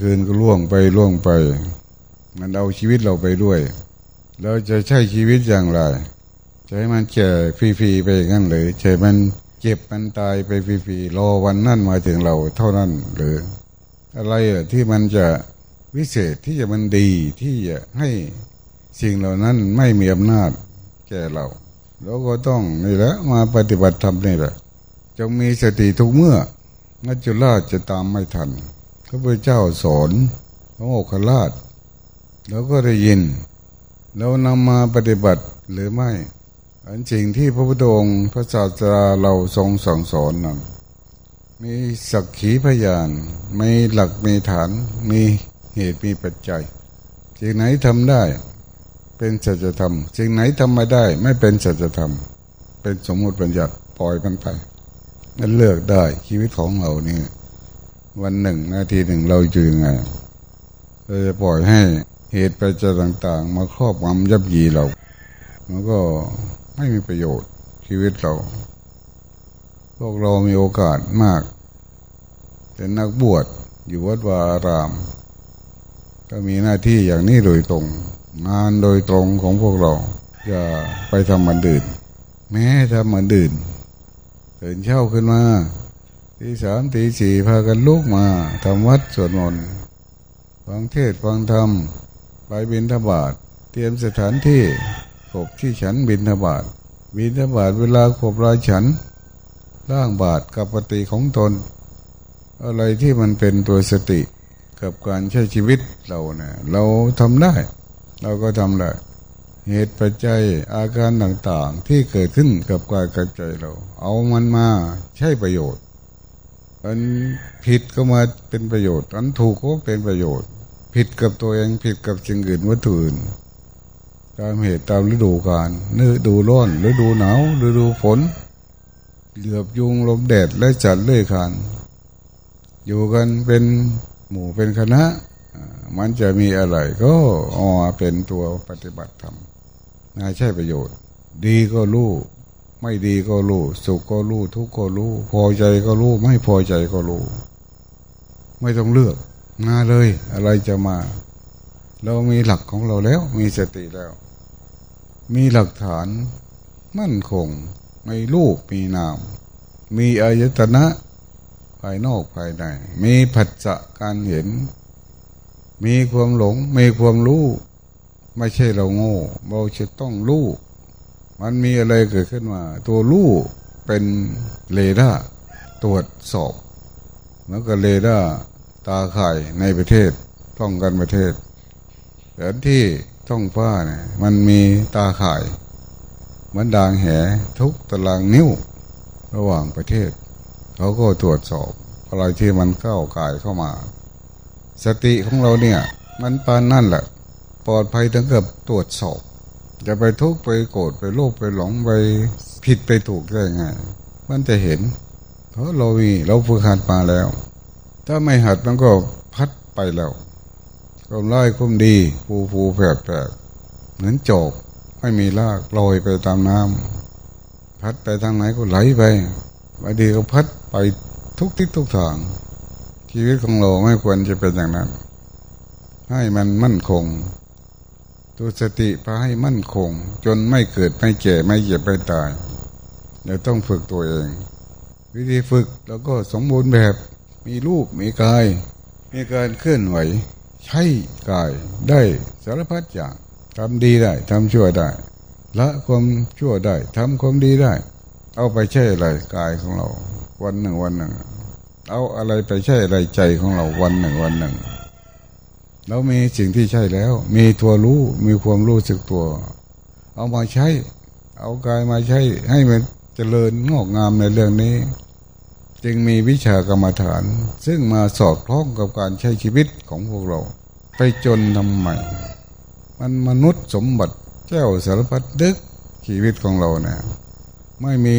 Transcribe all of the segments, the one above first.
คืนก็ล่วงไปล่วงไป มันเอาชีวิตเราไปด้วยเราจะใช้ชีวิตอย่างไรจะให้มันแก่ฟรีๆไปงั้นหรือใช่มันเจ็บมันตายไปฟรีๆรอวันนั้นมาถึงเราเท่านั้นหรือ อะไรอะที่มันจะวิเศษที่จะมันดีที่จะให้สิ่งเหล่านั้นไม่มีอำนาจแก่เราเราก็ต้องนี่แหละมาปฏิบัติธรรมนี่แหละจงมีสติทุกเมื่อนัจจุราชจะตามไม่ทัน ระพุทธเจ้าสอนพระโมคคัลลาชเราก็ได้ยินเรานำมาปฏิบัติหรือไม่ อันสิ่งที่พระพุทธองค์พระศาสดาเราทรงสั่งสอนนั้นมีสักขีพยานมีหลักมีฐานมีเหตุมีปัจจัยสิ่งไหนทำได้เป็นสัจธรรมสิ่งไหนทำไม่ได้ ไม่เป็นสัจธรรม เป็นสมมติบัญญัติปล่อยมันไปนั่นเลือกได้ชีวิตของเรานี่ วันหนึ่งนาทีหนึ่งเราอยู่ยังไงเราจะปล่อยให้เหตุปัจจัยต่าง ๆ มาครอบงำยับยีเรา มันก็ไม่มีประโยชน์ชีวิตเรา พวกเรามีโอกาสมาก เป็นนักบวชอยู่วัดวาอาราม ก็มีหน้าที่อย่างนี้โดยตรง งานโดยตรงของพวกเราอย่าไปทำมันดื่น แม้ทำมันดื่นตื่นเช้าขึ้นมา ตีสามตีสี่พากันลุกมาทำวัดสวดมนต์ฟังเทศฟังธรรมไปบินทบาทเตรียมสถานที่ขบที่ฉันบินทบาทบินทบาทเวลาขบรายฉันร่างบาทกับปฏิของตน อะไรที่มันเป็นตัวสติกับการใช้ชีวิตเราเนี่ยเราทำได้ เราก็ทำได้เหตุปัจจัยอาการต่างๆที่เกิดขึ้นกับกายกับใจเรา เอามันมาใช้ประโยชน์ อันผิดก็มาเป็นประโยชน์ อันถูกก็เป็นประโยชน์ ผิดกับตัวเองผิดกับสิ่งอื่นวัตถุอื่นตามเหตุตามฤดูกาลฤดูร้อนฤดูหนาวฤดูฝนเหลือบยุงลมแดดและจัดเลื่อยคานอยู่กันเป็นหมู่เป็นคณะ มันจะมีอะไรก็ออเป็นตัวปฏิบัติธรรมน่าใช่ประโยชน์ ดีก็รู้ ไม่ดีก็รู้สุขก็รู้ทุกข์ก็รู้พอใจก็รู้ไม่พอใจก็รู้ไม่ต้องเลือกมาเลย อะไรจะมา เรามีหลักของเราแล้ว มีสติแล้ว มีหลักฐานมั่นคงไม่รูปมีนาม มีอายตนะ ภายนอกภายใน มีผัสสะการเห็น มีความหลง มีความรู้ ไม่ใช่เราโง่ เราจะต้องรู้ มันมีอะไรเกิดขึ้นมา ตัวรู้เป็นเรดาร์ตรวจสอบแล้วก็เรดาร์ตาข่ายในประเทศท่องกันประเทศแผนที่ท่องฟ้าเนี่ยมันมีตาข่ายเหมือนดางแหทุกตารางนิ้วระหว่างประเทศ เขาก็ตรวจสอบอะไรที่มันเข้ากายเข้ามา สติของเราเนี่ย มันปานนั่นแหละปลอดภัยถึงกับตรวจสอบ จะไปทุกข์ไปโกรธไปโลภไปหลงไปผิดไปถูกได้ไงมันจะเห็น เพราะเรามีเราฝึกหัดมาแล้ว ถ้าไม่หัดมันก็พัดไปแล้วก็ไล่คุ้มดีฟูฟูแผดแผดเหมือนจบไม่มีลากลอยไปตามน้ำพัดไปทางไหนก็ไหลไปบางทีก็พัดไปทุกทิศทุกทาง ชีวิตของเราไม่ควรจะเป็นอย่างนั้น ให้มันมั่นคง ตัวสติพาให้มั่นคง จนไม่เกิดไม่แก่ไม่เจ็บไม่ตายเราต้องฝึกตัวเอง วิธีฝึกแล้วก็สมบูรณ์แบบมีรูปมีกาย มีการเคลื่อนไหว ใช้กายได้สารพัดอย่างทำดีได้ทำชั่วได้ละความชั่วได้ทำความดีได้ เอาไปใช้อะไรกายของเรา วันหนึ่งวันหนึ่ง เอาอะไรไปใช้อะไรใจของเราวันหนึ่งวันหนึ่ง เรามีสิ่งที่ใช่แล้ว มีตัวรู้มีความรู้สึกตัว เอามาใช้ เอากายมาใช้ให้มันเจริญงอกงามในเรื่องนี้ จึงมีวิชากรรมฐาน ซึ่งมาสอดคล้องกับการใช้ชีวิตของพวกเรา ไปจนทำไมมันมนุษย์สมบัติเจ้าสารพัดดึกชีวิตของเราเนี่ยไม่มี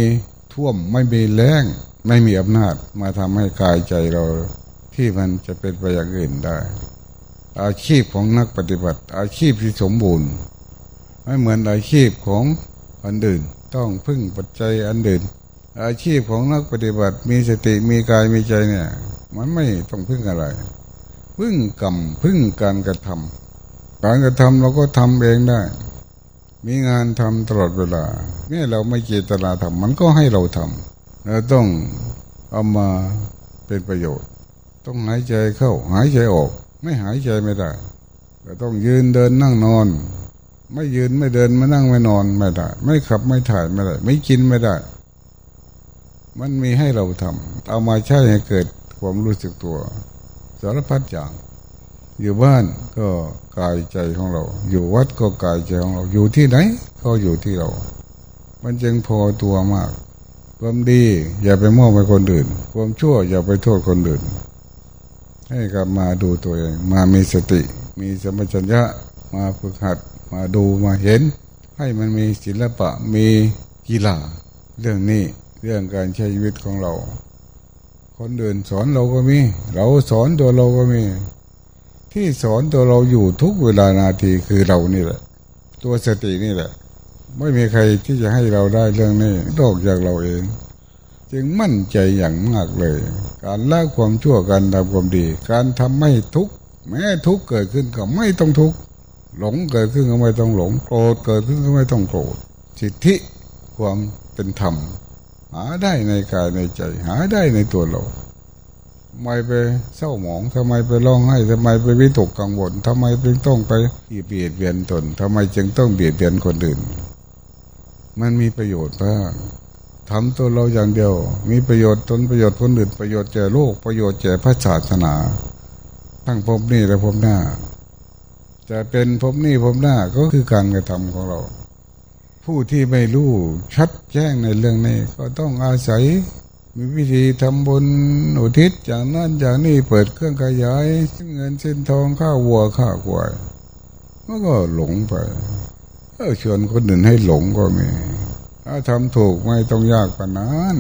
ท่วมไม่มีแรงไม่มีอำนาจมาทำให้กายใจเราที่มันจะเป็นไปอย่างอื่นได้ อาชีพของนักปฏิบัติ อาชีพที่สมบูรณ์ ไม่เหมือนอาชีพของอันอื่นต้องพึ่งปัจจัยอันอื่น อาชีพของนักปฏิบัติ มีสติมีกายมีใจเนี่ย มันไม่ต้องพึ่งอะไร พึ่งกรรมพึ่งการกระทำการกระทำเราก็ทำเองได้ มีงานทำตลอดเวลาเมื่อเราไม่เจตนาทำมันก็ให้เราทำเราต้องเอามาเป็นประโยชน์ ต้องหายใจเข้าหายใจออก ไม่หายใจไม่ได้ก็ต้องยืนเดินนั่งนอน ไม่ยืนไม่เดินไม่นั่งไม่นอนไม่ได้ ไม่ขับไม่ถ่ายไม่ได้ ไม่กินไม่ได้ มันมีให้เราทำเอามาใช้ให้เกิดความรู้สึกตัวสารพัดอย่างอยู่บ้านก็กายใจของเรา อยู่วัดก็กายใจของเรา อยู่ที่ไหน ก็อยู่ที่เรา มันจึงพอตัวมาก ความดีอย่าไปมอบไปคนอื่น ความชั่วอย่าไปโทษคนอื่น ให้กลับมาดูตัวเอง มามีสติ มีสมัชัญญะมาฝึกหัด มาดูมาเห็น ให้มันมีศิลปะมีกีฬาเรื่องนี้เรื่องการใช้ชีวิตของเรา คนอื่นสอนเราก็มี เราสอนตัวเราก็มี ที่สอนตัวเราอยู่ทุกเวลานาทีคือเรานี่แหละ ตัวสตินี่แหละ ไม่มีใครที่จะให้เราได้เรื่องนี้นอกจากเราเอง จึงมั่นใจอย่างมากเลย การละความชั่วการทำความดี การทำไม่ทุกข์แม้ทุกข์เกิดขึ้นก็ไม่ต้องทุกข์หลงเกิดขึ้นก็ไม่ต้องหลงโกรธเกิดขึ้นก็ไม่ต้องโกรธสิทธิความเป็นธรรม หาได้ในกายในใจ หาได้ในตัวเราทำไมไปเศร้าหมองทำไมไปร้องไห้ทำไมไปวิตกกังวลทำไมจึงต้องไปเบียดเบียนตนทำไมจึงต้องเบียดเบียนคนอื่น มันมีประโยชน์บ้าง ทำตัวเราอย่างเดียว มีประโยชน์ตนประโยชน์คนอื่นประโยชน์แก่โลกประโยชน์แก่พระศาสนา ทั้งพบนี้และพบหน้า จะเป็นพบนี้พบหน้าก็คือการกระทำของเรา ผู้ที่ไม่รู้ชัดแจ้งในเรื่องนี้ ก็ต้องอาศัย มีวิธีทำบุญอุทิศอย่างนั้นอย่างนี้เปิดเครื่องขยายเงินเส้นทองข้าววัวข้าวควายมันก็หลงไปเออชวนคนอื่นให้หลงก็มี ถ้าทำถูกไม่ต้องยากกว่านั้น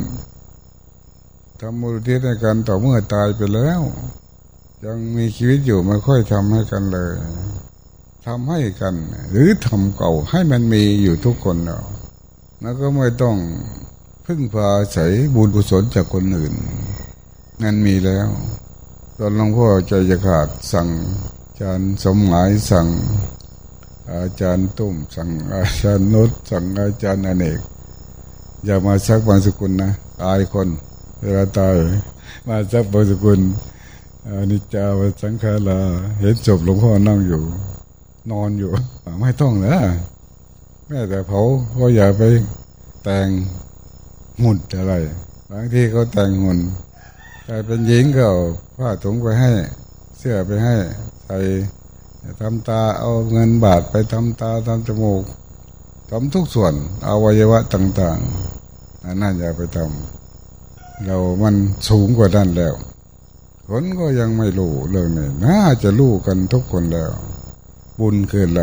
ทำบุญอุทิศในกันต่อเมื่อตายไปแล้ว ยังมีชีวิตอยู่ไม่ค่อยทำให้กันเลยทำให้กัน หรือทำเก่าให้มันมีอยู่ทุกคนเราแล้วก็ไม่ต้องพึ่งพาใส่บุญกุศลจากคนอื่น นั่นมีแล้ว ตอนหลวงพ่อใจจะขาดสั่งอาจารย์สมหมายสั่ง อาจารย์ตุ้มสั่งอาจารย์นุชสั่งอาจารย์อเนก อย่ามาซักบางสกุลนะตายคนเวลาตายมาซักบางสกุลอนิจจาวสังขาราเห็นศพหลวงพ่อนั่งอยู่ นอนอยู่ ไม่ต้องนะแม้แต่เผาก็อย่าไปแต่งหุ่นอะไร บางทีเขาแต่งหุ่นแต่เป็นหญิงก็เอาผ้าถุงไปให้ เสื้อไปให้ ใส่ทำตาเอาเงินบาทไปทำตาทำจมูก ทำทุกส่วนอวัยวะต่างๆนนั่นอย่าไปทำเรามันสูงกว่านั้นแล้ว คนก็ยังไม่รู้เรื่องนี้น่าจะรู้กันทุกคนแล้ว บุญคืออะไร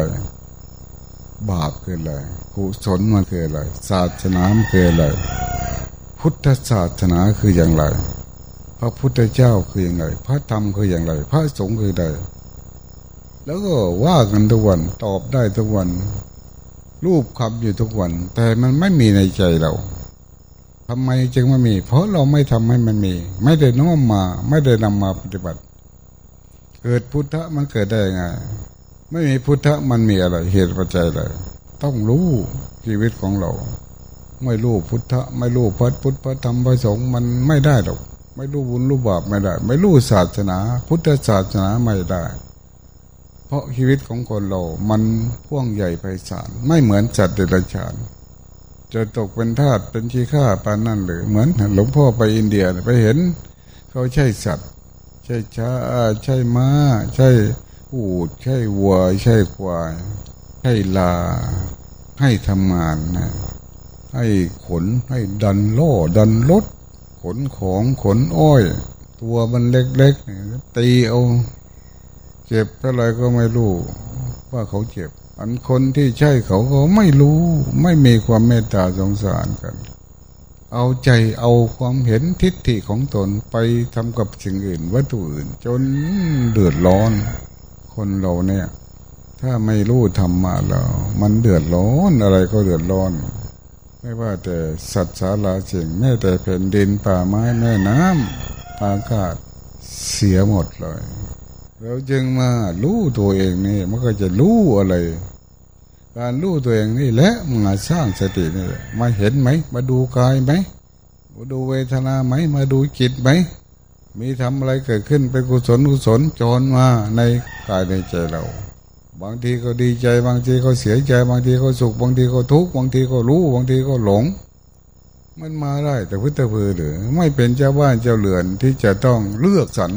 บาปคืออะไรกุศลมันคืออะไรศาสนาคืออะไรพุทธศาสนาคืออย่างไร พระพุทธเจ้าคืออย่างไร พระธรรมคืออย่างไร พระสงฆ์คือใดแล้วก็ว่ากันทุกวันตอบได้ทุกวัน รูปคำอยู่ทุกวัน แต่มันไม่มีในใจเราทำไมจึงไม่มี เพราะเราไม่ทำให้มันมี ไม่ได้น้อมมา ไม่ได้นำมาปฏิบัติ เกิดพุทธะมันเกิดได้ไงไม่มีพุทธะมันมีอะไร เหตุปัจจัยอะไรต้องรู้ชีวิตของเรา ไม่รู้พุทธะ ไม่รู้พระพุทธพระธรรมพระสงฆ์มันไม่ได้หรอก ไม่รู้บุญรู้บาปไม่ได้ ไม่รู้ศาสนา พุทธศาสนาไม่ได้ ราะชีวิตของคนเรา มันพ่วงใหญ่ไพศาลไม่เหมือนจัดเดรัจฉาน จะตกเป็นทาสเป็นขี้ข้าปานนั่นหรือเหมือนหลวงพ่อไปอินเดียไปเห็น เขาใช่สัตว์ ใช่ช้าใช่ม้า ใช่อูด ใช่วัว ใช่ควาย ใช่ลา ให้ทำงานนะให้ขนให้ดันโล่ดันรถขนของขนอ้อย ตัวมันเล็กๆตีเอา เจ็บเท่าไรก็ไม่รู้ว่าเขาเจ็บ อันคนที่ใช่เขาก็ไม่รู้ไม่มีความเมตตาสงสารกัน เอาใจเอาความเห็นทิฏฐิของตนไปทำกับสิ่งอื่นวัตถุอื่น จนเดือดร้อน คนเราเนี่ย ถ้าไม่รู้ธรรมะแล้ว มันเดือดร้อนอะไรก็เดือดร้อน ไม่ว่าแต่สัตว์สาราสิ่งแม้แต่แผ่นดินป่าไม้แม่น้ำอากาศเสียหมดเลย เราจึงมารู้ตัวเองนี่มันก็จะรู้อะไร การรู้ตัวเองนี่แหละมาสร้างสตินี่มาเห็นไหม มาดูกายไหมมาดูเวทนาไหม มาดูจิตไหม มีทำอะไรเกิดขึ้นเป็นกุศลกุศลจรมาในกายในใจเรา บางทีก็ดีใจ บางทีก็เสียใจ บางทีก็สุข บางทีก็ทุกข์บางทีก็รู้ บางทีก็หลง มันมาได้แต่พุทธพือหรือไม่เป็นเจ้าบ้านเจ้าเรือนที่จะต้องเลือกสรร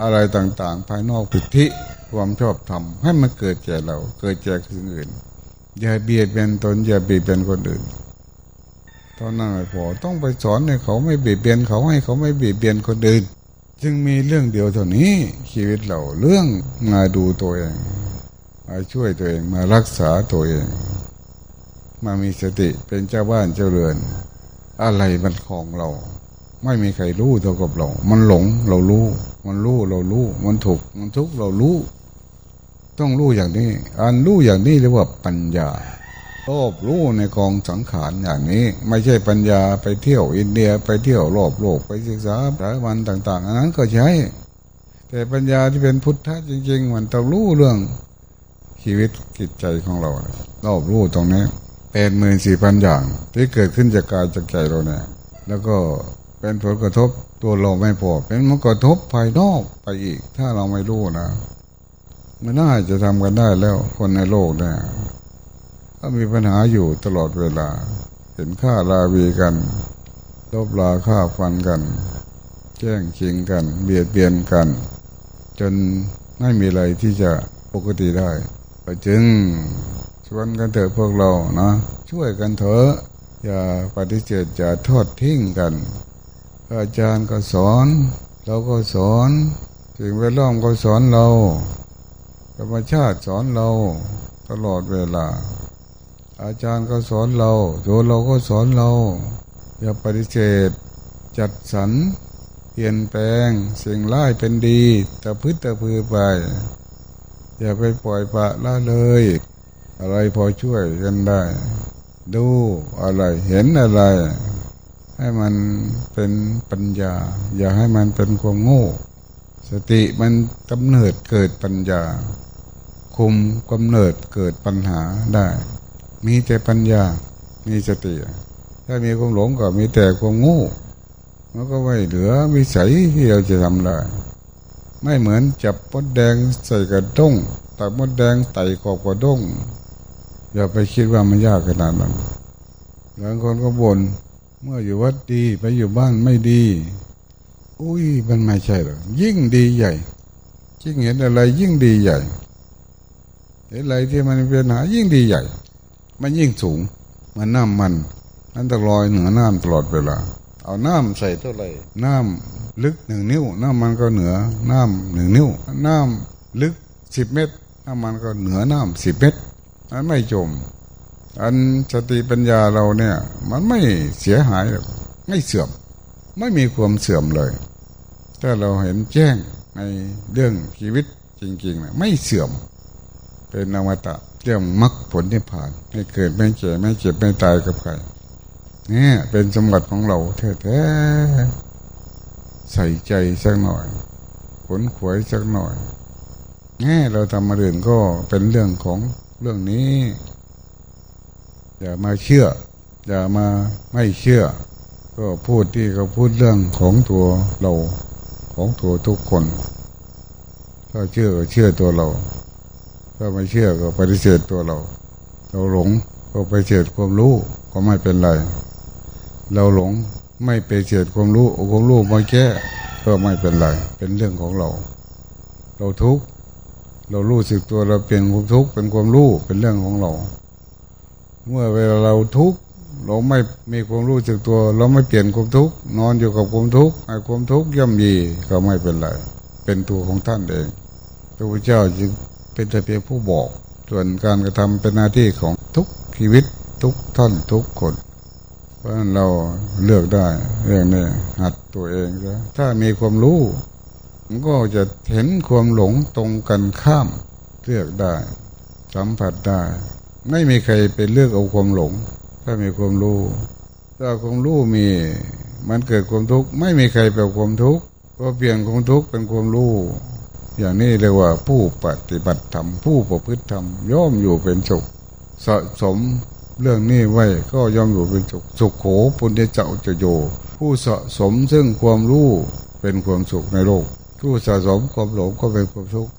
อะไรต่างๆ ภายนอกปิธิความชอบธรรมให้มันเกิดแก่เรา เกิดแก่คนอื่น อย่าเบียดเบียนตนอย่าเบียดเบียนคนอื่นเท่านั้นพอต้องไปสอนให้เขาไม่เบียดเบียนเขาให้เขาไม่เบียดเบียนคนอื่น จึงมีเรื่องเดียวเท่านี้ชีวิตเราเรื่องมาดูตัวเองมาช่วยตัวเองมารักษาตัวเอง มามีสติเป็นเจ้าบ้านเจ้าเรือน อะไรมันของเรา ไม่มีใครรู้เท่ากับเรา มันหลงเรารู้ มันรู้เรารู้ มันถูก มันทุกเรารู้ ต้องรู้อย่างนี้ อันรู้อย่างนี้เรียกว่าปัญญารอบรู้ในกองสังขารอย่างนี้ ไม่ใช่ปัญญาไปเที่ยวอินเดียไปเที่ยวรอบโลกไปศึกษาสายวันต่าง ๆ อันนั้นก็ใช้ แต่ปัญญาที่เป็นพุทธะจริง ๆ มันต้องรู้เรื่องชีวิตจิตใจของเรารอบรู้ตรงนี้เป็นหมื่นสี่พันอย่างที่เกิดขึ้นจากกายจากใจเราเนี่ยแล้วก็ เป็นผลกระทบตัวเราไม่พอเป็นผลกระทบภายนอกไปอีก ถ้าเราไม่รู้นะมันน่าจะทำกันได้แล้วคนในโลกเนี่ยก็มีปัญหาอยู่ตลอดเวลา เห็นฆ่าลาวีกันลบลาฆ่าฟันกัน แจ้งชิงกัน เบียดเบียนกัน จนไม่มีอะไรที่จะปกติได้ก็จึงชวนกันเถอะพวกเรานะ ช่วยกันเถอะ อย่าปฏิเสธอย่าทอดทิ้งกัน อาจารย์ก็สอน เราก็สอนสิ่งแวดล้อมก็สอนเราธรรมชาติสอนเราตลอดเวลา อาจารย์ก็สอนเราตัวเราก็สอนเราอย่าปฏิเสธจัดสรรเปลี่ยนแปลงสิ่งร้ายเป็นดีแต่พึ่งแต่พือไป อย่าไปปล่อยปะละเลย อะไรพอช่วยกันได้ ดูอะไรเห็นอะไร ให้มันเป็นปัญญา อย่าให้มันเป็นความโง่ สติมันกำเนิดเกิดปัญญา คุมกำเนิดเกิดปัญหาได้ มีแต่ปัญญา มีสติ ถ้ามีความหลงก็มีแต่ความโง่มันก็ไม่เหลือวิสัยที่เราจะทำได้ไม่เหมือนจับมดแดงใส่กระด้งตักมดแดงไต่ขอบกระด้งอย่าไปคิดว่ามันยากขนาดนั้นบางคนก็บน่น เมื่ออยู่วัดดีไปอยู่บ้านไม่ดี อุ้ยมันไม่ใช่หรอกยิ่งดีใหญ่ยิ่งเห็นอะไรยิ่งดีใหญ่เห็นอะไรที่มันเป็นหายิ่งดีใหญ่ มันยิ่งสูง มันน้ำมันนั่นตลอยเหนือน้ำตลอดเวลา เอาน้ำใส่เท่าไหร่น้ำลึกหนึ่งนิ้ว น้ำมันก็เหนือน้ำหนึ่งนิ้ว น้ำลึกสิบเมตรน้ำมันก็เหนือน้ำสิบเมตรนั้นไม่จม อันสติปัญญาเราเนี่ย มันไม่เสียหายหรอกไม่เสื่อม ไม่มีความเสื่อมเลย ถ้าเราเห็นแจ้งในเรื่องชีวิตจริงๆนะไม่เสื่อม เป็นนวตะเรื่องมรรคผลที่ผ่าน ไม่เกิดไม่เจ็บไม่เจ็บไม่ตายกับใครเนี่ยเป็นสมบัติของเราแท้ๆใส่ใจสักหน่อยผลขวยสักหน่อยแง่เราทำมาเรื่องก็เป็นเรื่องของเรื่องนี้ อย่ามาเชื่อ อย่ามาไม่เชื่อ ก็พูดที่เขาพูดเรื่องของตัวเราของตัวทุกคนก็เชื่อก็เชื่อตัวเรา ถ้าไม่เชื่อก็ปฏิเสธตัวเรา เราหลงก็ไปเสดความรู้ก็ไม่เป็นไร เราหลงไม่ไปเสดความรู้ความรู้มาแก้ก็ไม่เป็นไร เป็นเรื่องของเรา เราทุกข์เรารู้สึกตัวเราเปลี่ยนความทุกข์เป็นความรู้เป็นเรื่องของเรา เมื่อเวลาเราทุกข์เราไม่มีความรู้สึกตัว เราไม่เปลี่ยนความทุกข์นอนอยู่กับความทุกข์ไอ้ความทุกข์ย่ำยีก็ไม่เป็นไร เป็นตัวของท่านเองพระพุทธเจ้าจึงเป็นแต่เพียงผู้บอก ส่วนการกระทำเป็นหน้าที่ของทุกชีวิตทุกท่านทุกคน เพราะฉะนั้นเราเลือกได้เรื่องนี้หัดตัวเองซะถ้ามีความรู้มันก็จะเห็นความหลงตรงกันข้ามเลือกได้ สัมผัสได้ ไม่มีใครเป็นเลือกเอาความหลง ถ้ามีความรู้ถ้าความรู้มี มันเกิดความทุกข์ไม่มีใครเป็นความทุกข์ก็เปลี่ยนความทุกข์เป็นความรู้อย่างนี้เรียกว่าผู้ปฏิบัติธรรมผู้ประพฤติธรรมย่อมอยู่เป็นสุขสะสมเรื่องนี้ไว้ก็ย่อมอยู่เป็นสุขสุขโขปุญญเจ้าจะโยผู้สะสมซึ่งความรู้เป็นความสุขในโลก ผู้สะสมความหลงก็เป็นความทุกข์